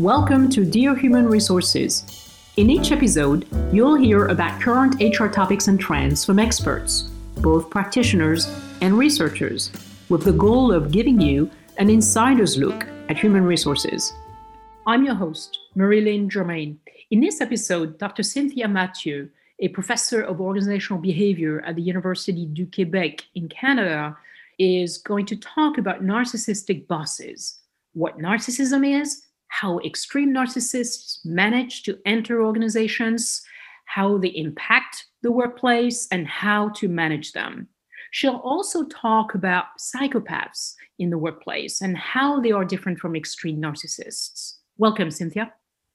Welcome to Dear Human Resources. In each episode, you'll hear about current HR topics and trends from experts, both practitioners and researchers, with the goal of giving you an insider's look at human resources. I'm your host, Marilyn Germain. In this episode, Dr. Cynthia Mathieu, a professor of organizational behavior at the University du Québec in Canada, is going to talk about narcissistic bosses, what narcissism is, how extreme narcissists manage to enter organizations, how they impact the workplace, and how to manage them. She'll also talk about psychopaths in the workplace and how they are different from extreme narcissists. Welcome, Cynthia.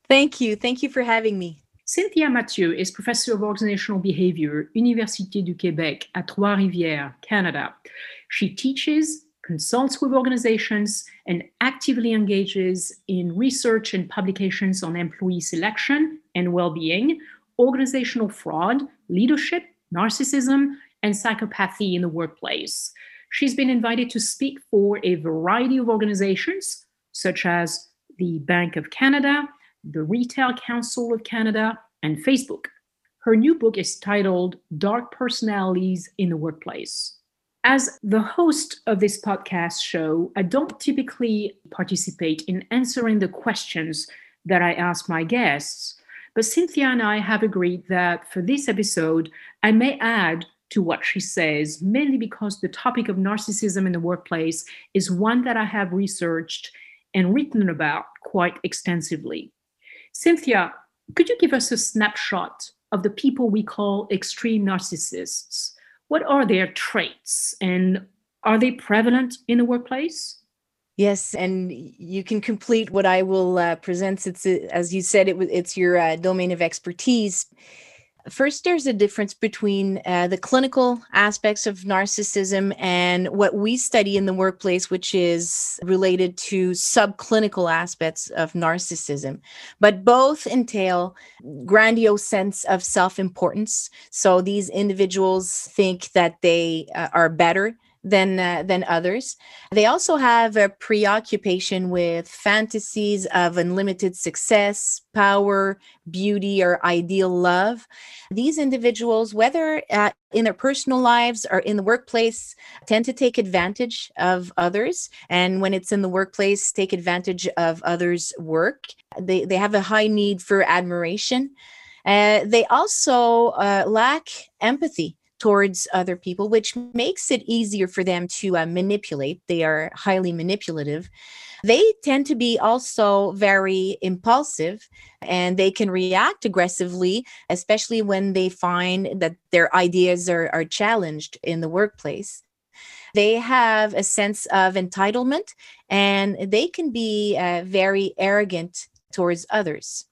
Thank you. Thank you for having me. Cynthia Mathieu is professor of organizational behavior, Université du Québec at Trois-Rivières, Canada. She teaches consults with organizations, and actively engages in research and publications on employee selection and well being, organizational fraud, leadership, narcissism, and psychopathy in the workplace. She's been invited to speak for a variety of organizations, such as the Bank of Canada, the Retail Council of Canada, and Facebook. Her new book is titled Dark Personalities in the Workplace. As the host of this podcast show, I don't typically participate in answering the questions that I ask my guests, but Cynthia and I have agreed that for this episode, I may add to what she says, mainly because the topic of narcissism in the workplace is one that I have researched and written about quite extensively. Cynthia, could you give us a snapshot of the people we call extreme narcissists? What are their traits and are they prevalent in the workplace? Yes, and you can complete what I will uh, present. It's uh, as you said, it, it's your uh, domain of expertise. First, there's a difference between uh, the clinical aspects of narcissism and what we study in the workplace, which is related to subclinical aspects of narcissism. But both entail grandiose sense of self-importance. So these individuals think that they uh, are better than uh, than others. They also have a preoccupation with fantasies of unlimited success, power, beauty, or ideal love. These individuals, whether uh, in their personal lives or in the workplace, tend to take advantage of others, and when it's in the workplace, take advantage of others' work. They they have a high need for admiration. Uh, they also uh, lack empathy towards other people, which makes it easier for them to uh, manipulate. They are highly manipulative. They tend to be also very impulsive and they can react aggressively, especially when they find that their ideas are, are challenged in the workplace. They have a sense of entitlement and they can be uh, very arrogant towards others.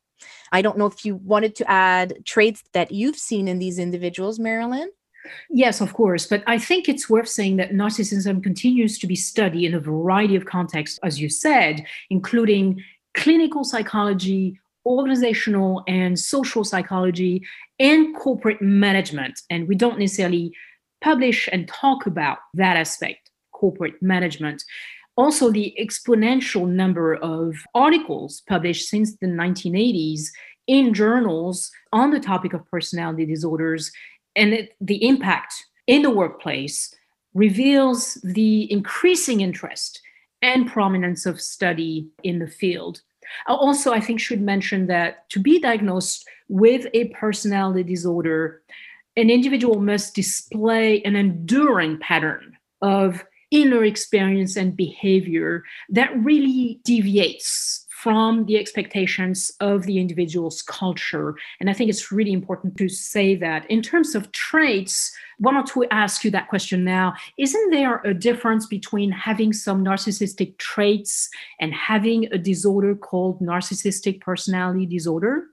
I don't know if you wanted to add traits that you've seen in these individuals, Marilyn. Yes, of course. But I think it's worth saying that narcissism continues to be studied in a variety of contexts, as you said, including clinical psychology, organizational and social psychology, and corporate management. And we don't necessarily publish and talk about that aspect, corporate management. Also, the exponential number of articles published since the 1980s in journals on the topic of personality disorders and it, the impact in the workplace reveals the increasing interest and prominence of study in the field. Uh, also, I think should mention that to be diagnosed with a personality disorder, an individual must display an enduring pattern of inner experience and behavior that really deviates from the expectations of the individual's culture. And I think it's really important to say that. In terms of traits, why don't we ask you that question now? Isn't there a difference between having some narcissistic traits and having a disorder called narcissistic personality disorder?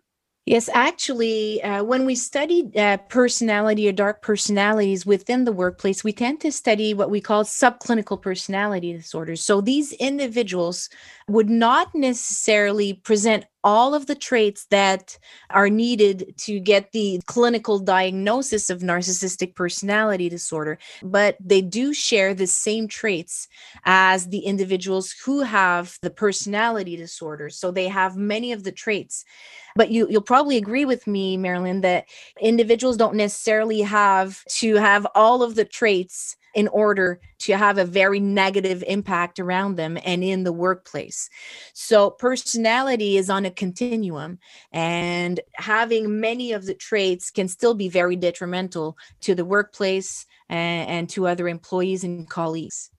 Yes, actually, uh, when we study uh, personality or dark personalities within the workplace, we tend to study what we call subclinical personality disorders. So these individuals would not necessarily present all of the traits that are needed to get the clinical diagnosis of narcissistic personality disorder, but they do share the same traits as the individuals who have the personality disorder. So they have many of the traits. But you, you'll probably agree with me, Marilyn, that individuals don't necessarily have to have all of the traits in order to have a very negative impact around them and in the workplace. So, personality is on a continuum, and having many of the traits can still be very detrimental to the workplace and, and to other employees and colleagues.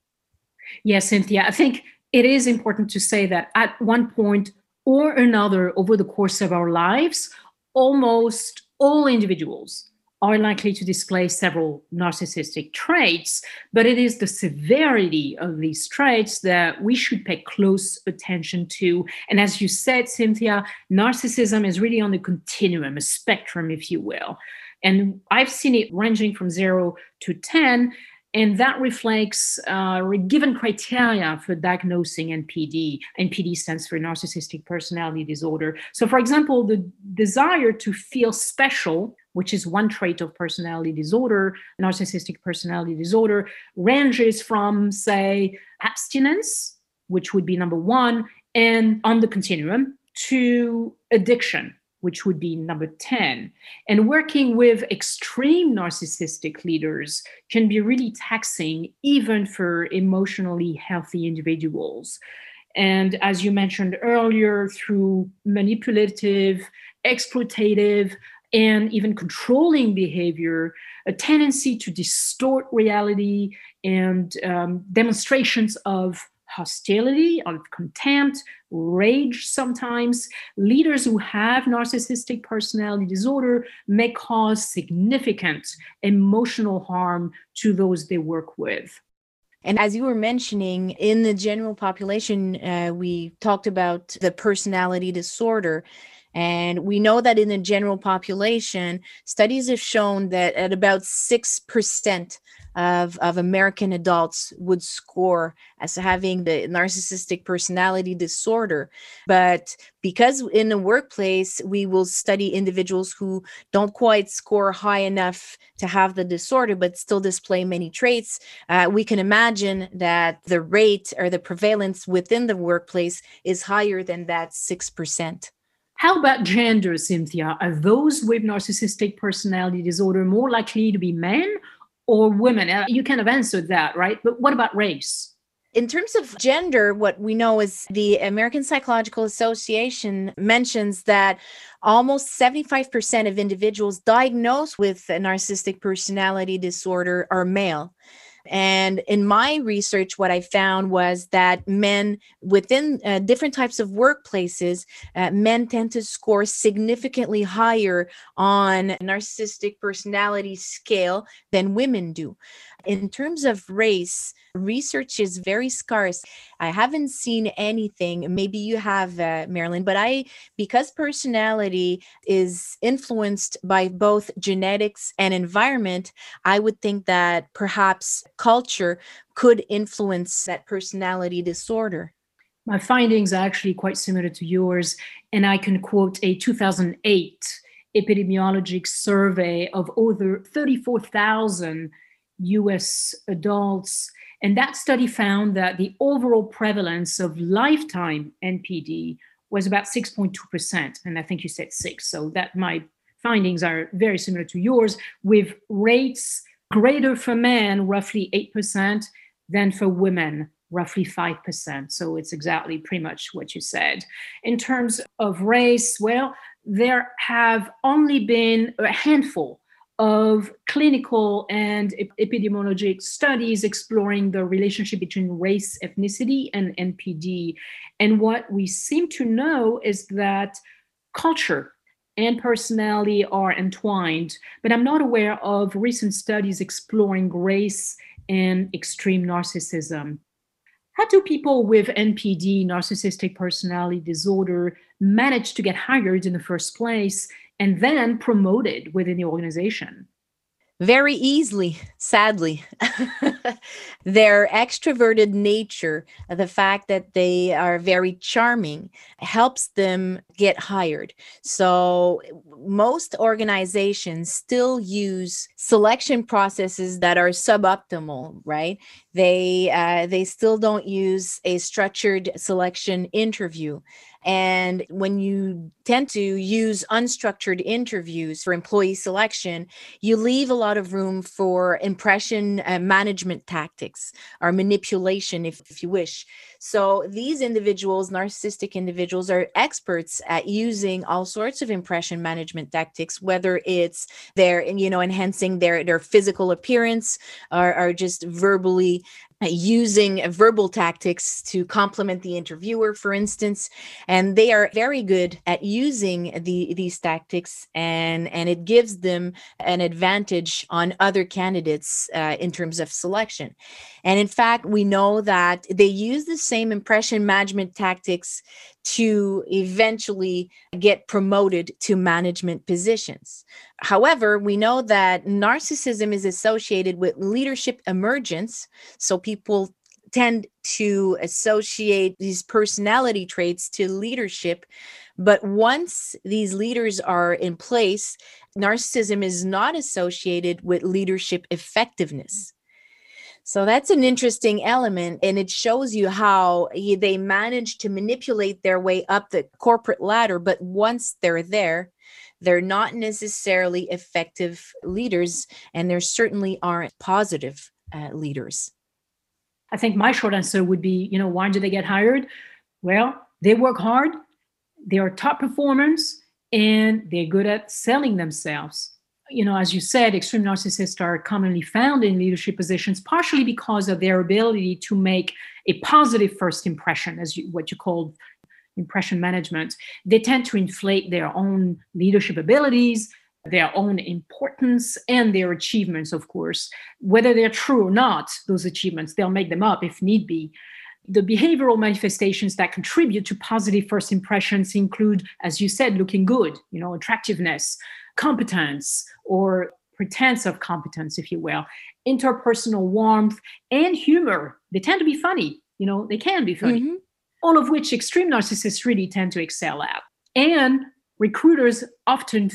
Yes, Cynthia, I think it is important to say that at one point or another over the course of our lives, almost all individuals are likely to display several narcissistic traits, but it is the severity of these traits that we should pay close attention to. And as you said, Cynthia, narcissism is really on the continuum, a spectrum, if you will. And I've seen it ranging from zero to 10 and that reflects uh, given criteria for diagnosing NPD. NPD stands for narcissistic personality disorder. So, for example, the desire to feel special, which is one trait of personality disorder, narcissistic personality disorder, ranges from, say, abstinence, which would be number one, and on the continuum, to addiction, which would be number 10. And working with extreme narcissistic leaders can be really taxing, even for emotionally healthy individuals. And as you mentioned earlier, through manipulative, exploitative, and even controlling behavior, a tendency to distort reality and um, demonstrations of hostility, of contempt, rage sometimes. Leaders who have narcissistic personality disorder may cause significant emotional harm to those they work with. And as you were mentioning, in the general population, uh, we talked about the personality disorder. And we know that in the general population, studies have shown that at about 6% of, of American adults would score as having the narcissistic personality disorder. But because in the workplace, we will study individuals who don't quite score high enough to have the disorder, but still display many traits, uh, we can imagine that the rate or the prevalence within the workplace is higher than that 6%. How about gender, Cynthia? Are those with narcissistic personality disorder more likely to be men or women? Uh, you kind of answered that, right? But what about race? In terms of gender, what we know is the American Psychological Association mentions that almost 75% of individuals diagnosed with a narcissistic personality disorder are male. And in my research, what I found was that men within uh, different types of workplaces, uh, men tend to score significantly higher on narcissistic personality scale than women do. In terms of race, research is very scarce. I haven't seen anything. Maybe you have, uh, Marilyn, but I, because personality is influenced by both genetics and environment, I would think that perhaps culture could influence that personality disorder. My findings are actually quite similar to yours, and I can quote a 2008 epidemiologic survey of over 34,000 US adults. And that study found that the overall prevalence of lifetime NPD was about 6.2%. And I think you said six. So that my findings are very similar to yours, with rates greater for men, roughly 8%, than for women, roughly 5%. So it's exactly pretty much what you said. In terms of race, well, there have only been a handful of clinical and epidemiologic studies exploring the relationship between race, ethnicity, and NPD. And what we seem to know is that culture and personality are entwined, but I'm not aware of recent studies exploring race and extreme narcissism. How do people with NPD, narcissistic personality disorder, manage to get hired in the first place? And then promoted within the organization. very easily, sadly. Their extroverted nature, the fact that they are very charming, helps them get hired. So, most organizations still use selection processes that are suboptimal, right? They uh, they still don't use a structured selection interview. And when you tend to use unstructured interviews for employee selection, you leave a lot of room for impression management tactics or manipulation, if, if you wish. So these individuals, narcissistic individuals, are experts at using all sorts of impression management tactics, whether it's their, you know, enhancing their their physical appearance or, or just verbally using verbal tactics to compliment the interviewer for instance and they are very good at using the these tactics and and it gives them an advantage on other candidates uh, in terms of selection. And in fact we know that they use the same impression management tactics to eventually get promoted to management positions. However, we know that narcissism is associated with leadership emergence. So people tend to associate these personality traits to leadership. But once these leaders are in place, narcissism is not associated with leadership effectiveness. So that's an interesting element. And it shows you how they manage to manipulate their way up the corporate ladder. But once they're there, they're not necessarily effective leaders, and there certainly aren't positive uh, leaders. I think my short answer would be you know, why do they get hired? Well, they work hard, they are top performers, and they're good at selling themselves you know, as you said, extreme narcissists are commonly found in leadership positions, partially because of their ability to make a positive first impression, as you, what you call impression management. They tend to inflate their own leadership abilities, their own importance, and their achievements, of course. Whether they're true or not, those achievements, they'll make them up if need be. The behavioral manifestations that contribute to positive first impressions include, as you said, looking good, you know, attractiveness, competence or pretense of competence, if you will, interpersonal warmth, and humor. They tend to be funny. You know, they can be funny. Mm-hmm. All of which extreme narcissists really tend to excel at. And recruiters often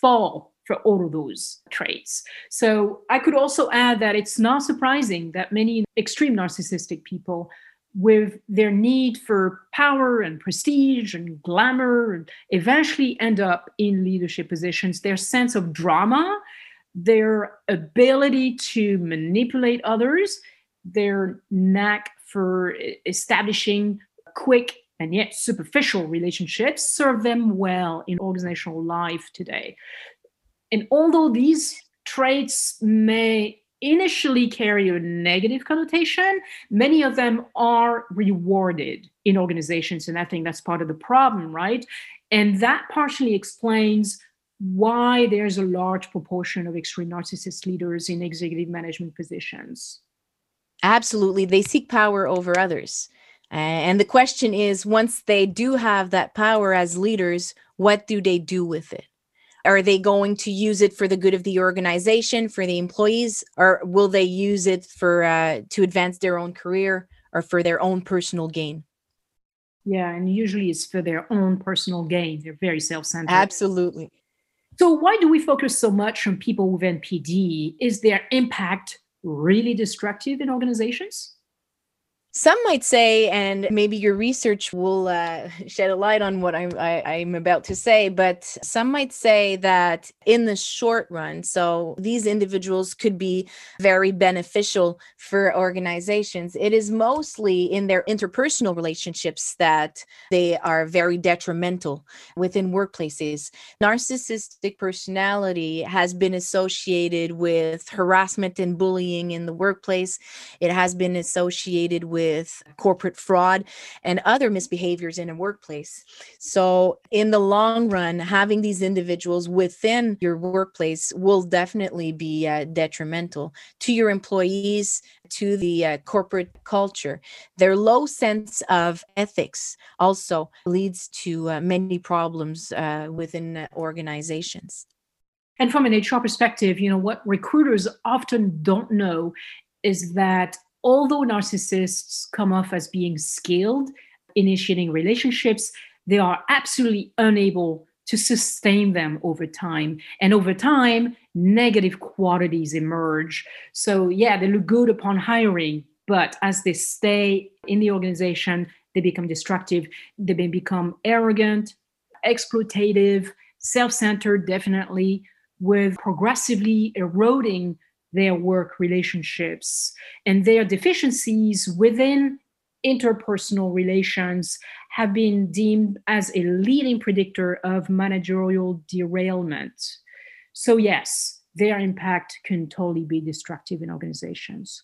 fall for all of those traits. So I could also add that it's not surprising that many extreme narcissistic people with their need for power and prestige and glamour and eventually end up in leadership positions. Their sense of drama their ability to manipulate others their knack for establishing quick and yet superficial relationships serve them well in organizational life today. And although these traits may initially carry a negative connotation, many of them are rewarded in organizations. And I think that's part of the problem, right? And that partially explains why there's a large proportion of extreme narcissist leaders in executive management positions. Absolutely. They seek power over others. And the question is once they do have that power as leaders, what do they do with it? Are they going to use it for the good of the organization, for the employees, or will they use it for uh, to advance their own career or for their own personal gain? Yeah, and usually it's for their own personal gain. They're very self-centered. Absolutely. So why do we focus so much on people with NPD? Is their impact really destructive in organizations? Some might say, and maybe your research will uh, shed a light on what I'm, I, I'm about to say, but some might say that in the short run, so these individuals could be very beneficial for organizations. It is mostly in their interpersonal relationships that they are very detrimental within workplaces. Narcissistic personality has been associated with harassment and bullying in the workplace, it has been associated with with corporate fraud and other misbehaviors in a workplace. So, in the long run, having these individuals within your workplace will definitely be uh, detrimental to your employees, to the uh, corporate culture. Their low sense of ethics also leads to uh, many problems uh, within uh, organizations. And from an HR perspective, you know, what recruiters often don't know is that although narcissists come off as being skilled initiating relationships, they are absolutely unable to sustain them over time. And over time, negative qualities emerge. So, yeah, they look good upon hiring, but as they stay in the organization, they become destructive. They may become arrogant, exploitative, self centered, definitely, with progressively eroding their work relationships and their deficiencies within interpersonal relations have been deemed as a leading predictor of managerial derailment. So, yes, their impact can totally be destructive in organizations.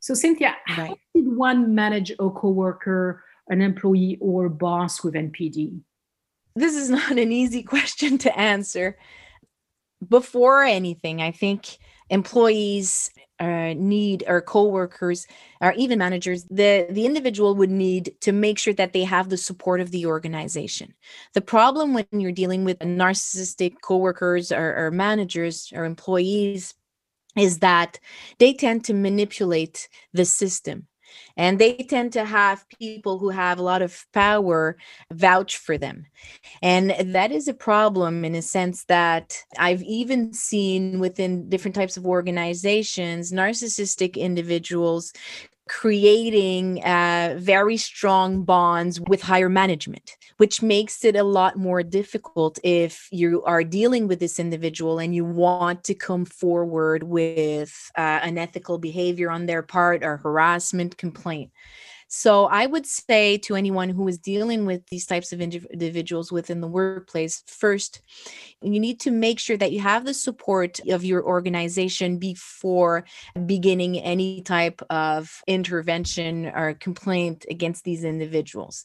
So, Cynthia, right. how did one manage a coworker, an employee, or boss with NPD? This is not an easy question to answer. Before anything, I think employees uh, need or coworkers or even managers the the individual would need to make sure that they have the support of the organization. The problem when you're dealing with narcissistic coworkers or, or managers or employees is that they tend to manipulate the system and they tend to have people who have a lot of power vouch for them. And that is a problem in a sense that i've even seen within different types of organizations narcissistic individuals creating uh, very strong bonds with higher management, which makes it a lot more difficult if you are dealing with this individual and you want to come forward with uh, unethical behavior on their part or harassment complaint. So I would say to anyone who is dealing with these types of individuals within the workplace, first, you need to make sure that you have the support of your organization before beginning any type of intervention or complaint against these individuals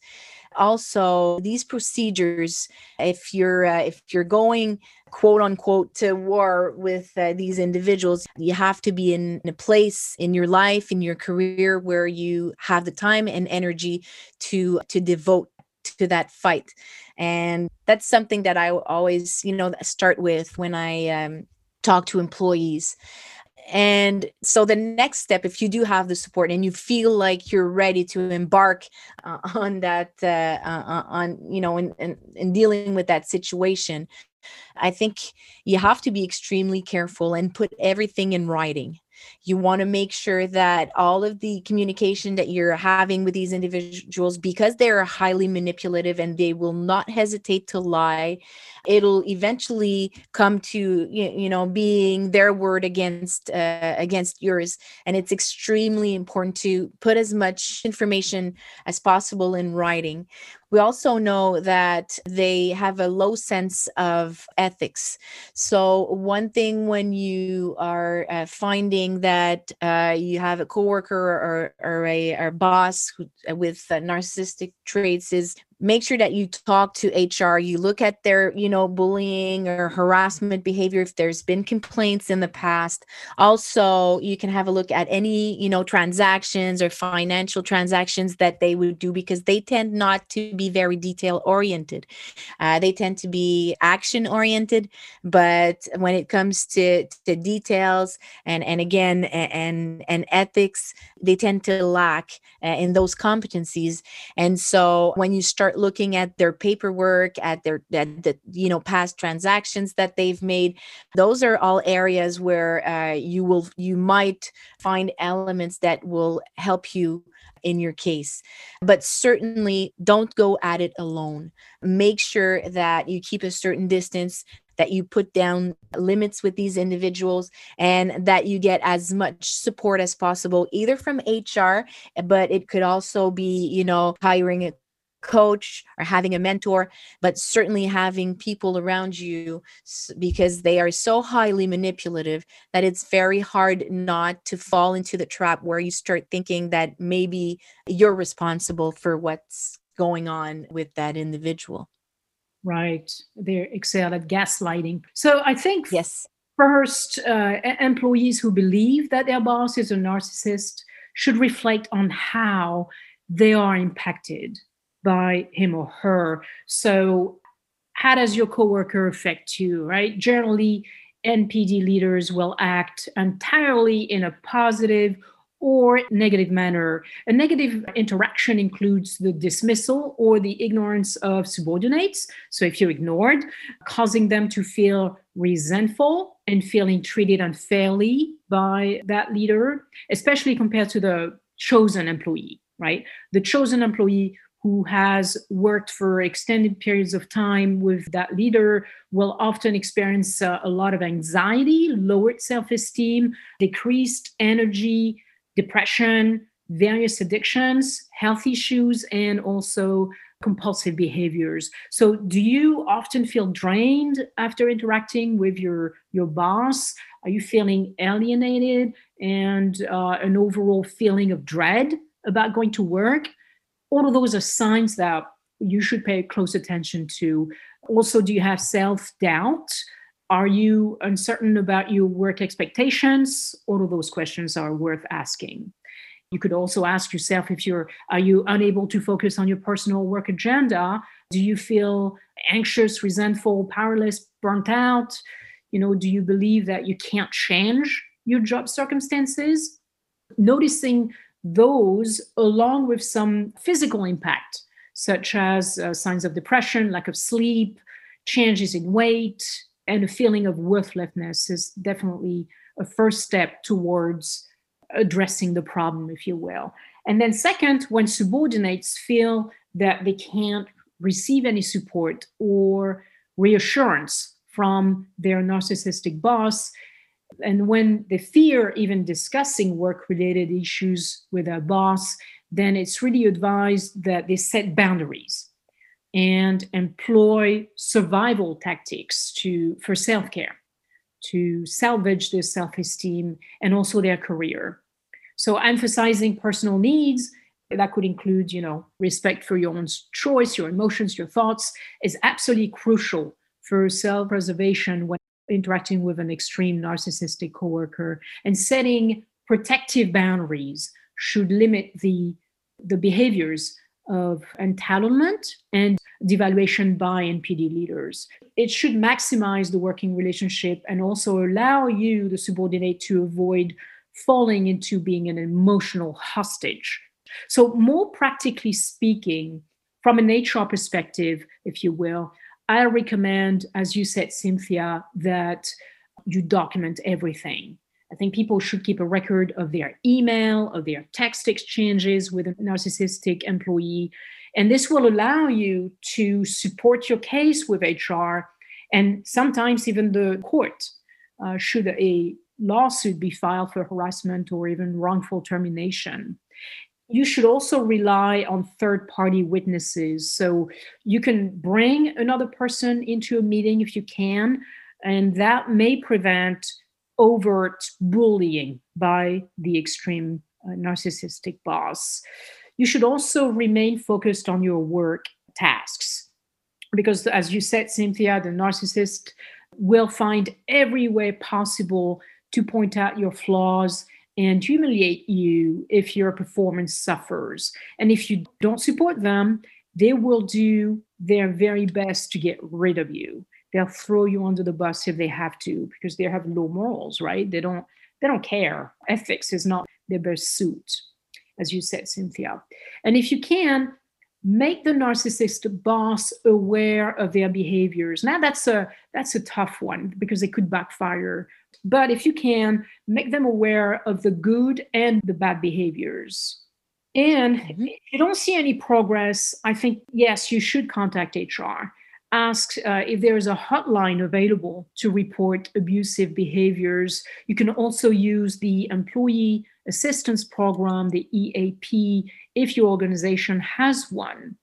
also these procedures if you're uh, if you're going quote unquote to war with uh, these individuals you have to be in a place in your life in your career where you have the time and energy to to devote to that fight. And that's something that i always you know start with when i um, talk to employees and so the next step if you do have the support and you feel like you're ready to embark uh, on that uh, uh, uh, on you know in, in, in dealing with that situation i think you have to be extremely careful and put everything in writing you want to make sure that all of the communication that you're having with these individuals, because they're highly manipulative and they will not hesitate to lie, it'll eventually come to you know being their word against uh, against yours. And it's extremely important to put as much information as possible in writing. We also know that they have a low sense of ethics. So, one thing when you are uh, finding that uh, you have a coworker or, or a or boss who, with uh, narcissistic traits is make sure that you talk to HR. You look at their, you know, bullying or harassment behavior if there's been complaints in the past. Also, you can have a look at any, you know, transactions or financial transactions that they would do because they tend not to be very detail oriented. Uh, they tend to be action oriented, but when it comes to to details and and again and and ethics, they tend to lack uh, in those competencies. And so when you start start looking at their paperwork at their at the you know past transactions that they've made those are all areas where uh, you will you might find elements that will help you in your case. But certainly don't go at it alone. Make sure that you keep a certain distance, that you put down limits with these individuals, and that you get as much support as possible, either from HR, but it could also be, you know, hiring a coach or having a mentor, but certainly having people around you because they are so highly manipulative that it's very hard not to fall into the trap where you start thinking that maybe you're responsible for what's going on with that individual. Right. They excel at gaslighting. So I think yes. First, uh, employees who believe that their boss is a narcissist should reflect on how they are impacted by him or her. So, how does your coworker affect you, right? Generally, NPD leaders will act entirely in a positive or negative manner. A negative interaction includes the dismissal or the ignorance of subordinates. So if you're ignored, causing them to feel resentful and feeling treated unfairly by that leader, especially compared to the chosen employee, right? The chosen employee who has worked for extended periods of time with that leader will often experience uh, a lot of anxiety, lowered self esteem, decreased energy, depression, various addictions, health issues, and also compulsive behaviors. So do you often feel drained after interacting with your your boss? Are you feeling alienated and uh, an overall feeling of dread about going to work? All of those are signs that you should pay close attention to. Also, do you have self doubt? Are you uncertain about your work expectations? All of those questions are worth asking. You could also ask yourself if you're are you unable to focus on your personal work agenda? Do you feel anxious, resentful, powerless, burnt out? You know, do you believe that you can't change your job circumstances? Noticing those along with some physical impact such as uh, signs of depression, lack of sleep, changes in weight, and a feeling of worthlessness is definitely a first step towards addressing the problem, if you will. And then, second, when subordinates feel that they can't receive any support or reassurance from their narcissistic boss, and when they fear even discussing work related issues with a boss, then it's really advised that they set boundaries and employ survival tactics to for self-care to salvage their self-esteem and also their career. So emphasizing personal needs that could include you know respect for your own choice your emotions your thoughts is absolutely crucial for self-preservation when interacting with an extreme narcissistic coworker and setting protective boundaries should limit the the behaviors of entitlement and devaluation by NPD leaders. It should maximize the working relationship and also allow you, the subordinate, to avoid falling into being an emotional hostage. So, more practically speaking, from an HR perspective, if you will, I recommend, as you said, Cynthia, that you document everything. I think people should keep a record of their email, of their text exchanges with a narcissistic employee. And this will allow you to support your case with HR and sometimes even the court, uh, should a lawsuit be filed for harassment or even wrongful termination you should also rely on third party witnesses. So you can bring another person into a meeting if you can, and that may prevent overt bullying by the extreme uh, narcissistic boss. You should also remain focused on your work tasks because, as you said, Cynthia, the narcissist will find every way possible to point out your flaws and humiliate you if your performance suffers. And if you don't support them, they will do their very best to get rid of you. They'll throw you under the bus if they have to because they have low morals, right? They don't they don't care. Ethics is not their best suit, as you said, Cynthia. And if you can, make the narcissist boss aware of their behaviors. Now that's a that's a tough one because it could backfire but if you can, make them aware of the good and the bad behaviors. And mm-hmm. if you don't see any progress, I think, yes, you should contact HR. Ask uh, if there is a hotline available to report abusive behaviors. You can also use the Employee Assistance Program, the EAP, if your organization has one.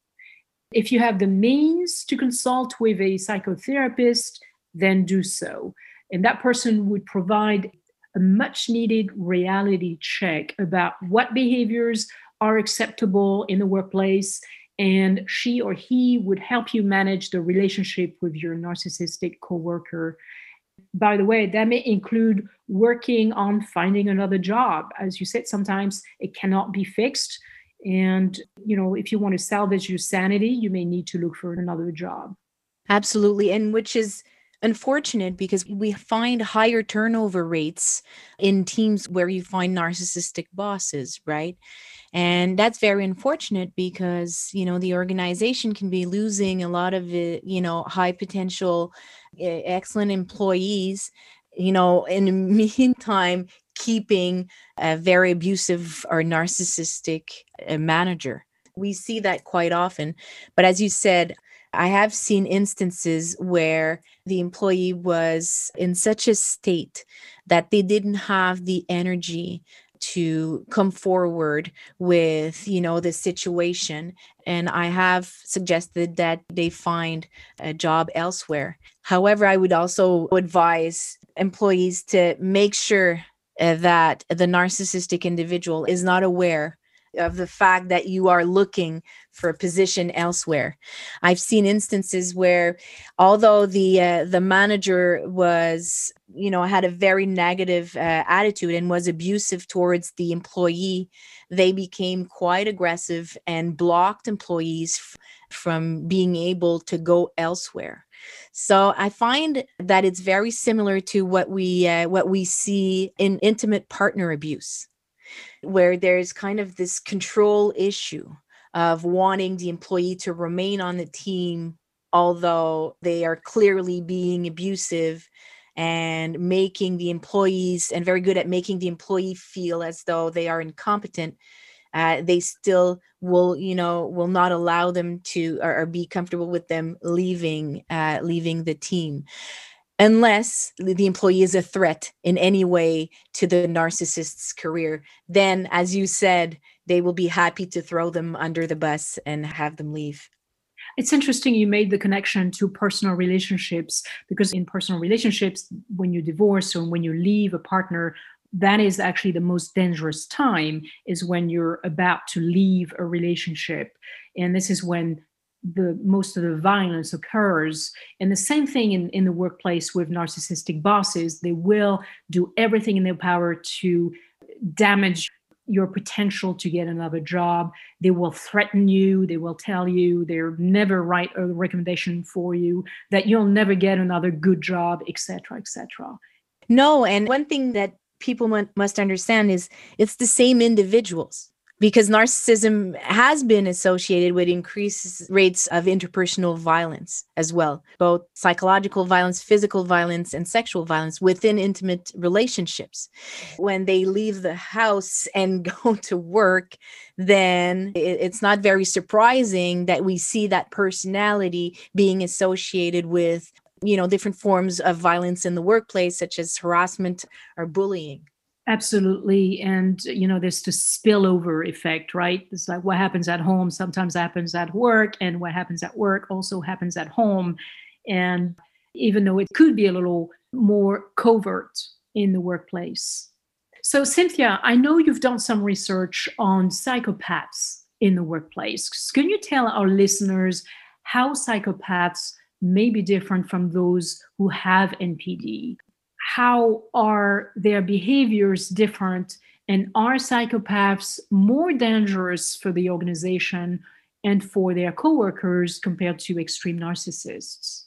If you have the means to consult with a psychotherapist, then do so. And that person would provide a much needed reality check about what behaviors are acceptable in the workplace. And she or he would help you manage the relationship with your narcissistic coworker. By the way, that may include working on finding another job. As you said, sometimes it cannot be fixed. And, you know, if you want to salvage your sanity, you may need to look for another job. Absolutely. And which is unfortunate because we find higher turnover rates in teams where you find narcissistic bosses, right? And that's very unfortunate because, you know, the organization can be losing a lot of you know, high potential, excellent employees, you know, in the meantime, keeping a very abusive or narcissistic uh, manager. We see that quite often. But as you said, I have seen instances where the employee was in such a state that they didn't have the energy to come forward with you know the situation and i have suggested that they find a job elsewhere. However i would also advise employees to make sure uh, that the narcissistic individual is not aware of the fact that you are looking for a position elsewhere. I've seen instances where, although the uh, the manager was, you know, had a very negative uh, attitude and was abusive towards the employee, they became quite aggressive and blocked employees f- from being able to go elsewhere. So I find that it's very similar to what we uh, what we see in intimate partner abuse where there's kind of this control issue of wanting the employee to remain on the team, although they are clearly being abusive and making the employees and very good at making the employee feel as though they are incompetent uh, they still will you know will not allow them to or, or be comfortable with them leaving uh, leaving the team unless the employee is a threat in any way to the narcissist's career then as you said they will be happy to throw them under the bus and have them leave. It's interesting you made the connection to personal relationships because in personal relationships when you divorce or when you leave a partner that is actually the most dangerous time is when you're about to leave a relationship. And this is when the most of the violence occurs. And the same thing in, in the workplace with narcissistic bosses. They will do everything in their power to damage your potential to get another job. They will threaten you. They will tell you they'll never write a recommendation for you that you'll never get another good job etc etc no and one thing that people must understand is it's the same individuals because narcissism has been associated with increased rates of interpersonal violence as well, both psychological violence, physical violence, and sexual violence within intimate relationships. When they leave the house and go to work, then it's not very surprising that we see that personality being associated with you know different forms of violence in the workplace such as harassment or bullying absolutely and you know there's the spillover effect right? It's like what happens at home sometimes happens at work and what happens at work also happens at home. And even though it could be a little more covert in the workplace. So cynthia i know you've done some research on psychopaths in the workplace. Can you tell our listeners how psychopaths may be different from those who have NPD. How are their behaviors different? And are psychopaths more dangerous for the organization and for their coworkers compared to extreme narcissists?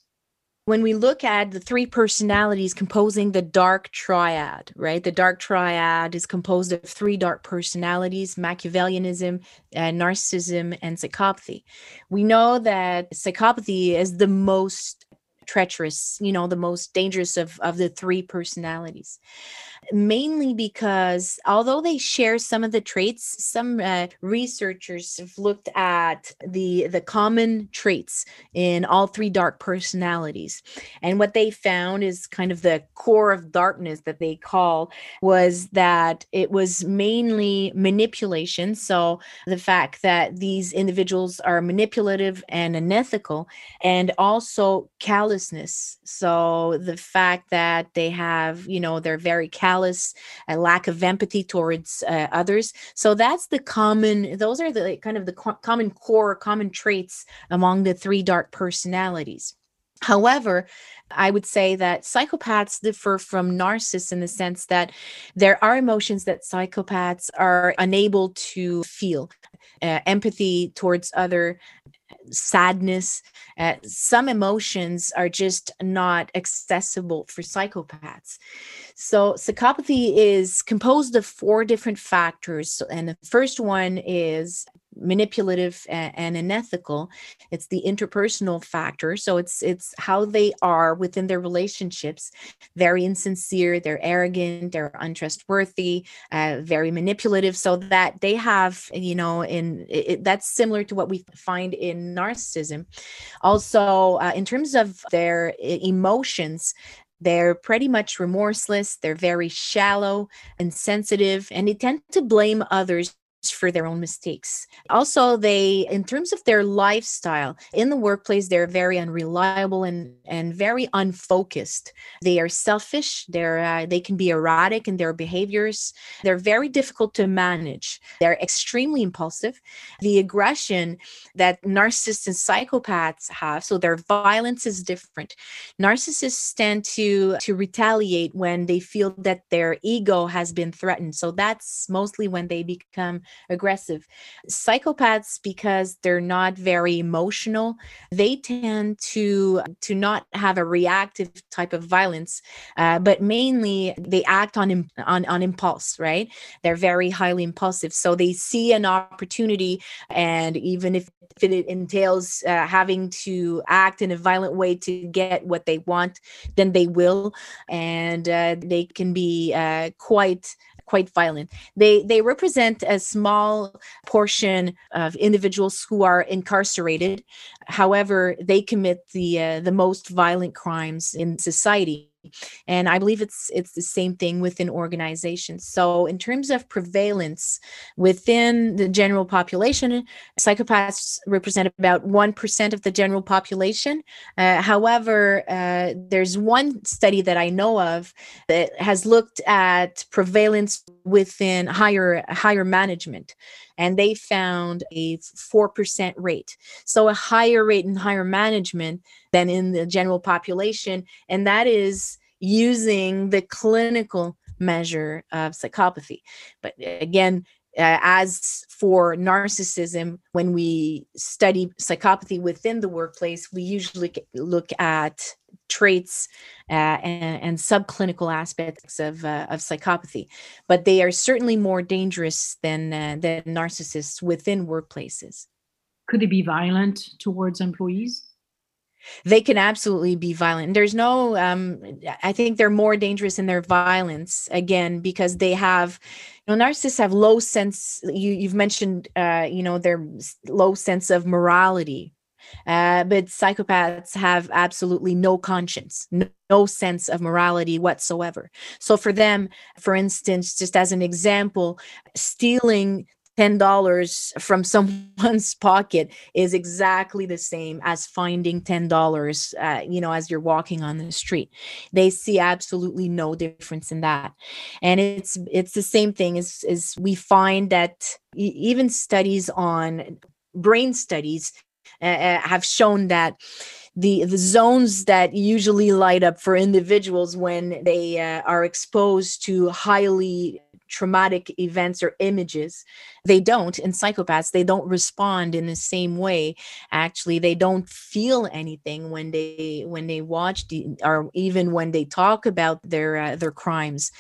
when we look at the three personalities composing the dark triad, right? The dark triad is composed of three dark personalities Machiavellianism, uh, narcissism, and psychopathy. We know that psychopathy is the most treacherous, you know, the most dangerous of, of the three personalities mainly because although they share some of the traits, some uh, researchers have looked at the the common traits in all three dark personalities, and what they found is kind of the core of darkness that they call was that it was mainly manipulation. So the fact that these individuals are manipulative and unethical, and also callousness. So the fact that they have, you know, they're very callous a lack of empathy towards uh, others. So that's the common, those are the like, kind of the co- common core, common traits among the three dark personalities. However, I would say that psychopaths differ from narcissists in the sense that there are emotions that psychopaths are unable to feel uh, empathy towards other sadness. Uh, some emotions are just not accessible for psychopaths. So, psychopathy is composed of four different factors. And the first one is manipulative and, unethical. It's the interpersonal factor. So it's it's how they are within their relationships. Very insincere they're arrogant they're untrustworthy uh, very manipulative. So that they have you know in it, that's similar to what we find in narcissism. Also uh, in terms of their emotions they're pretty much remorseless. They're very shallow and sensitive, and they tend to blame others for their own mistakes. Also, they, in terms of their lifestyle in the workplace, they're very unreliable and and very unfocused. They are selfish. They're uh, they can be erratic in their behaviors. They're very difficult to manage. They're extremely impulsive. The aggression that narcissists and psychopaths have, so their violence is different. Narcissists tend to to retaliate when they feel that their ego has been threatened. So that's mostly when they become aggressive. Psychopaths, because they're not very emotional, they tend to to not have a reactive type of violence, uh, but mainly they act on, on on impulse. Right? They're very highly impulsive, so they see an opportunity, and even if if it entails uh, having to act in a violent way to get what they want, then they will, and uh, they can be uh, quite quite violent. They they represent a small portion of individuals who are incarcerated. However, they commit the uh, the most violent crimes in society and i believe it's it's the same thing within organizations so in terms of prevalence within the general population psychopaths represent about 1% of the general population. Uh, however uh, there's one study that i know of that has looked at prevalence within higher higher management and they found a 4% rate. So a higher rate in higher management than in the general population. And that is using the clinical measure of psychopathy. But again, uh, as for narcissism, when we study psychopathy within the workplace, we usually look at traits uh, and, and, subclinical aspects of, uh, of psychopathy, but they are certainly more dangerous than, uh, than narcissists within workplaces. Could they be violent towards employees? They can absolutely be violent. There's no, um, I think they're more dangerous in their violence again because they have, you know, narcissists have low sense. You you've mentioned, uh, you know, their low sense of morality, uh, but psychopaths have absolutely no conscience, no, no, sense of morality whatsoever. So for them, for instance, just as an example, stealing $10 from someone's pocket is exactly the same as finding $10 uh, you know as you're walking on the street. They see absolutely no difference in that. And it's it's the same thing as as we find that even studies on brain studies uh, uh, have shown that the the zones that usually light up for individuals when they uh, are exposed to highly traumatic events or images. They don't in psychopaths they don't respond in the same way. Actually they don't feel anything when they when they watch the, or even when they talk about their uh, their crimes.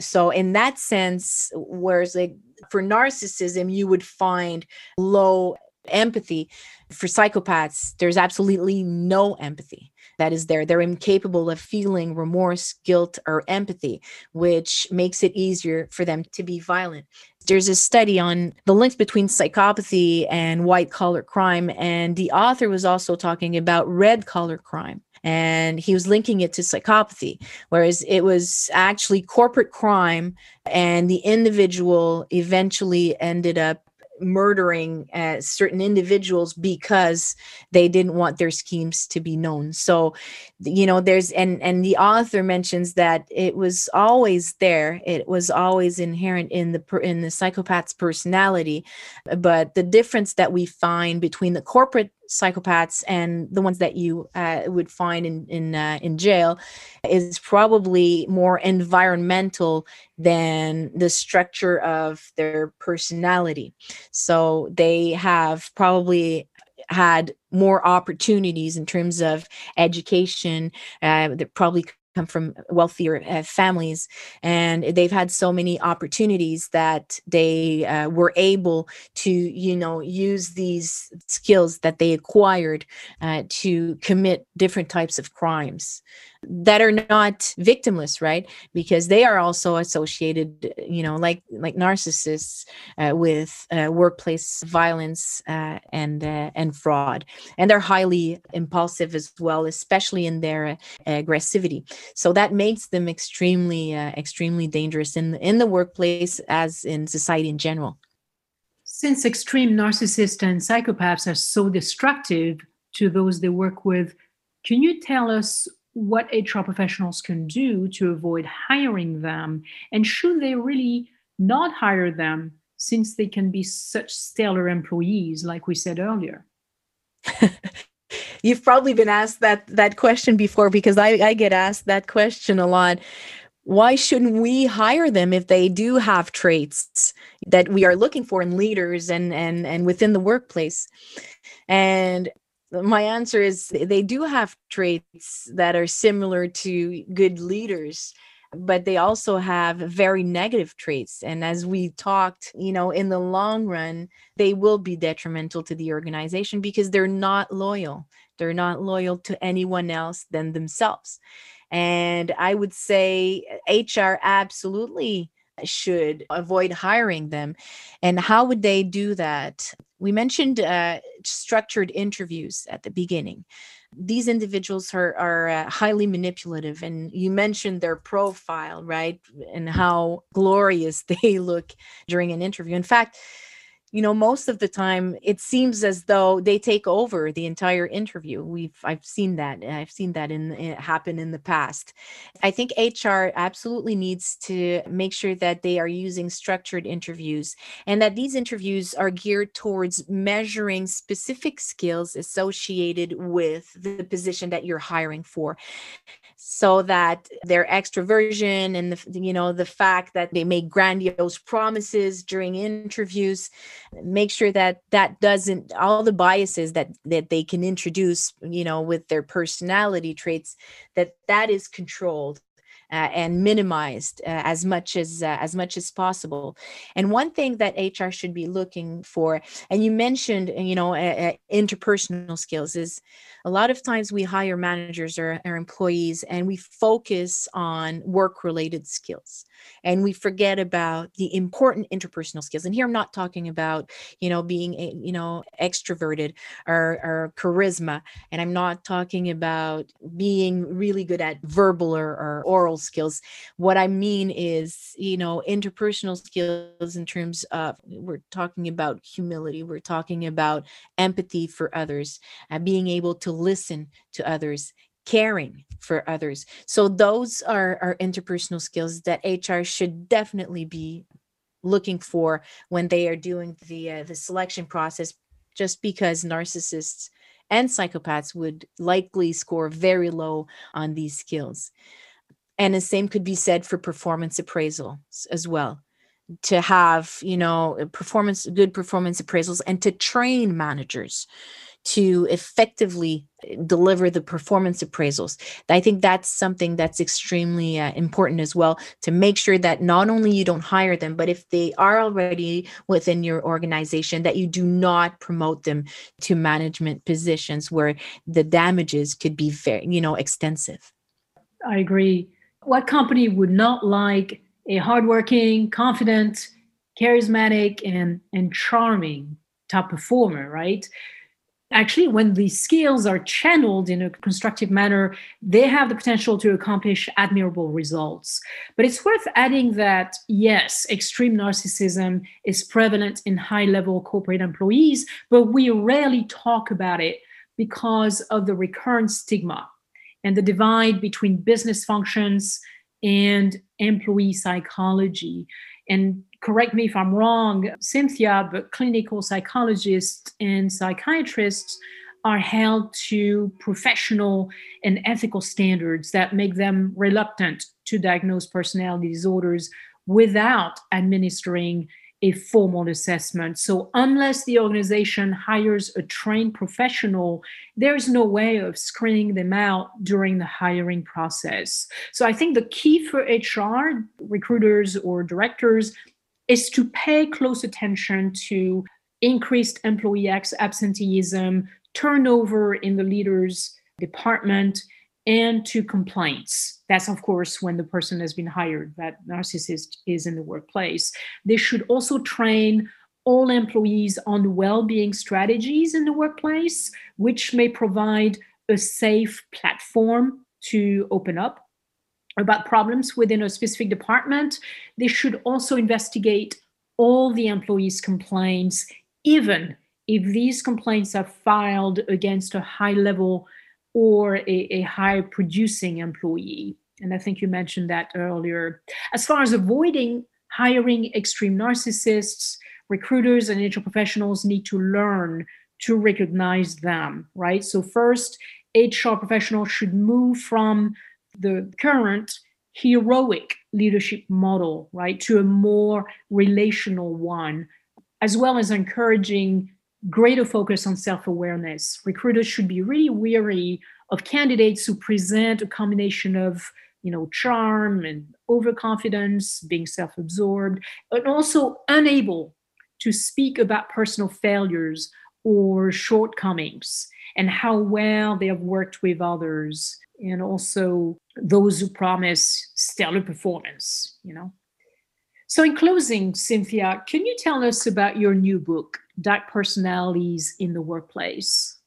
So in that sense whereas like for narcissism you would find low empathy. For psychopaths there's absolutely no empathy that is there. They're incapable of feeling remorse, guilt, or empathy, which makes it easier for them to be violent. There's a study on the links between psychopathy and white collar crime, and the author was also talking about red collar crime and he was linking it to psychopathy whereas it was actually corporate crime and the individual eventually ended up murdering uh, certain individuals because they didn't want their schemes to be known. So you know there's and and the author mentions that it was always there. It was always inherent in the in the psychopath's personality. But the difference that we find between the corporate psychopaths and the ones that you uh, would find in in uh, in jail is probably more environmental than the structure of their personality. So they have probably had more opportunities in terms of education uh, that probably come from wealthier uh, families and they've had so many opportunities that they uh, were able to you know use these skills that they acquired uh, to commit different types of crimes that are not victimless right? Because they are also associated you know like like narcissists uh, with uh, workplace violence uh, and uh, and fraud. And they're highly impulsive as well especially in their uh, aggressivity. So that makes them extremely uh, extremely dangerous in in the workplace as in society in general. Since extreme narcissists and psychopaths are so destructive to those they work with can you tell us what HR professionals can do to avoid hiring them? And should they really not hire them since they can be such stellar employees, like we said earlier? You've probably been asked that that question before because I, I get asked that question a lot. Why shouldn't we hire them if they do have traits that we are looking for in leaders and and and within the workplace? And my answer is they do have traits that are similar to good leaders but they also have very negative traits and as we talked you know in the long run they will be detrimental to the organization because they're not loyal they're not loyal to anyone else than themselves and i would say eh, hr absolutely should avoid hiring them. And how would they do that? We mentioned uh, structured interviews at the beginning. These individuals are, are uh, highly manipulative, and you mentioned their profile, right? And how glorious they look during an interview. In fact, you know most of the time it seems as though they take over the entire interview. We've i've seen that i've seen that in it happen in the past. I think hr absolutely needs to make sure that they are using structured interviews and that these interviews are geared towards measuring specific skills associated with the position that you're hiring for so that their extroversion and the you know the fact that they make grandiose promises during interviews make sure that that doesn't all the biases that that they can introduce you know with their personality traits that that is controlled and minimized uh, as much as uh, as much as possible. And one thing that HR should be looking for, and you mentioned, you know, interpersonal skills, is a lot of times we hire managers or, or employees and we focus on work related skills. And we forget about the important interpersonal skills. And here i'm not talking about you know being you know extroverted or, or charisma. And i'm not talking about being really good at verbal or, or oral skills what i mean is you know interpersonal skills in terms of we're talking about humility we're talking about empathy for others uh, being able to listen to others caring for others. So those are are interpersonal skills that HR should definitely be looking for when they are doing the uh, the selection process just because narcissists and psychopaths would likely score very low on these skills. And the same could be said for performance appraisals as well to have you know performance good performance appraisals and to train managers to effectively eh, deliver the performance appraisals. I think that's something that's extremely uh, important as well to make sure that not only you don't hire them, but if they are already within your organization, that you do not promote them to management positions where the damages could be very, you know, extensive. I agree. What company would not like a hardworking, confident, charismatic, and and charming top performer, right? actually when these skills are channeled in a constructive manner they have the potential to accomplish admirable results but it's worth adding that yes extreme narcissism is prevalent in high level corporate employees but we rarely talk about it because of the recurrent stigma and the divide between business functions and employee psychology. And correct me if I'm wrong, Cynthia, but clinical psychologists and psychiatrists are held to professional and ethical standards that make them reluctant to diagnose personality disorders without administering a formal assessment. So, unless the organization hires a trained professional, there is no way of screening them out during the hiring process. So, I think the key for HR, recruiters, or directors is to pay close attention to increased employee absenteeism, turnover in the leaders department, and to complaints. That's, of course, when the person has been hired, that narcissist is in the workplace. They should also train all employees on well being strategies in the workplace, which may provide a safe platform to open up about problems within a specific department. They should also investigate all the employees' complaints, even if these complaints are filed against a high level or a, a high producing employee. And I think you mentioned that earlier. As far as avoiding hiring extreme narcissists, recruiters and HR professionals need to learn to recognize them, right? So, first, HR professionals should move from the current heroic leadership model, right, to a more relational one, as well as encouraging greater focus on self awareness. Recruiters should be really weary of candidates who present a combination of you know charm and overconfidence being self-absorbed and also unable to speak about personal failures or shortcomings and how well they have worked with others and also those who promise stellar performance you know so in closing cynthia can you tell us about your new book dark personalities in the workplace?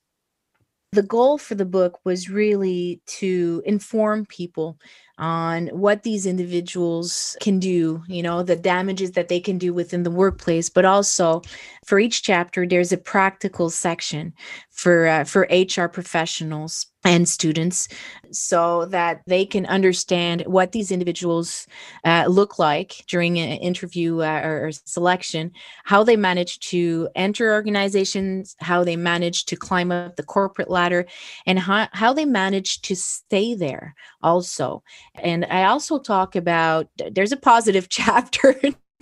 The goal for the book was really to inform people on what these individuals can do, you know, the damages that they can do within the workplace, but also for each chapter there's a practical section for uh, for HR professionals and students so that they can understand what these individuals uh, look like during an interview uh, or, selection, how they manage to enter organizations, how they manage to climb up the corporate ladder, and how, how they manage to stay there also. And I also talk about there's a positive chapter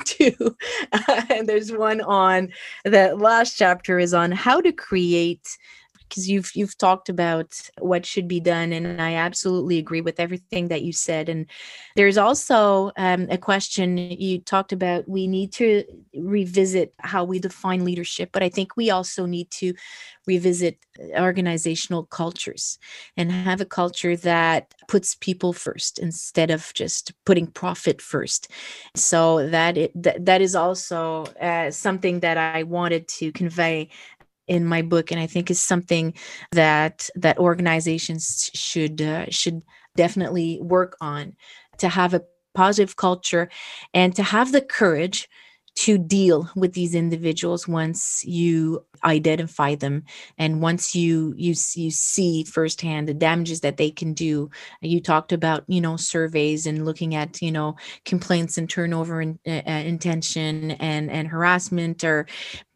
too. Uh, and there's one on the last chapter is on how to create because you've you've talked about what should be done and i absolutely agree with everything that you said and there's also um, a question you talked about we need to revisit how we define leadership but i think we also need to revisit organizational cultures and have a culture that puts people first instead of just putting profit first. So that it that, that is also uh, something that i wanted to convey in my book and i think is something that that organizations should uh, should definitely work on to have a positive culture and to have the courage to deal with these individuals once you identify them and once you you you see firsthand the damages that they can do. You talked about you know surveys and looking at you know complaints and turnover and uh, intention and and harassment or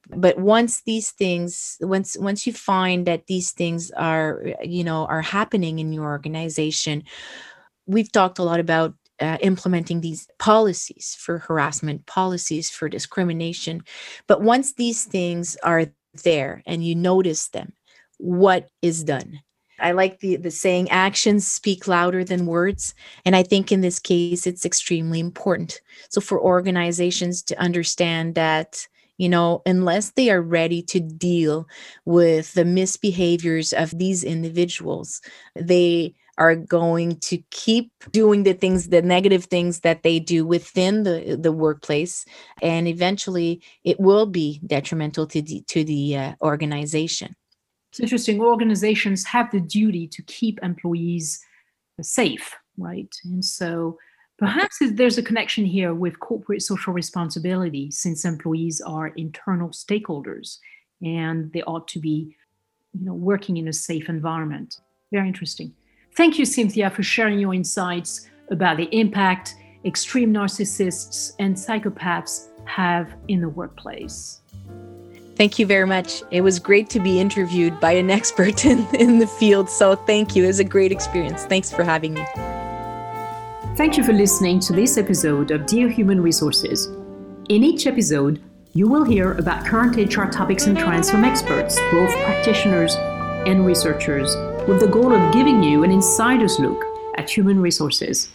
but once these things once once you find that these things are you know are happening in your organization we've talked a lot about uh, implementing these policies for harassment policies for discrimination but once these things are there and you notice them what is done I like the the saying actions speak louder than words and I think in this case it's extremely important. So for organizations to understand that you know, unless they are ready to deal with the misbehaviors of these individuals, they are going to keep doing the things the negative things that they do within the the workplace and eventually it will be detrimental to the to the uh, organization it's interesting organizations have the duty to keep employees safe right and so Perhaps there's a connection here with corporate social responsibility since employees are internal stakeholders and they ought to be you know, working in a safe environment. Very interesting. Thank you, Cynthia, for sharing your insights about the impact extreme narcissists and psychopaths have in the workplace. Thank you very much. It was great to be interviewed by an expert in, in the field. So, thank you. It was a great experience. Thanks for having me. Thank you for listening to this episode of Dear Human Resources. In each episode, You will hear about current HR topics and trends from experts, both practitioners and researchers, with the goal of giving you an insider's look at human resources.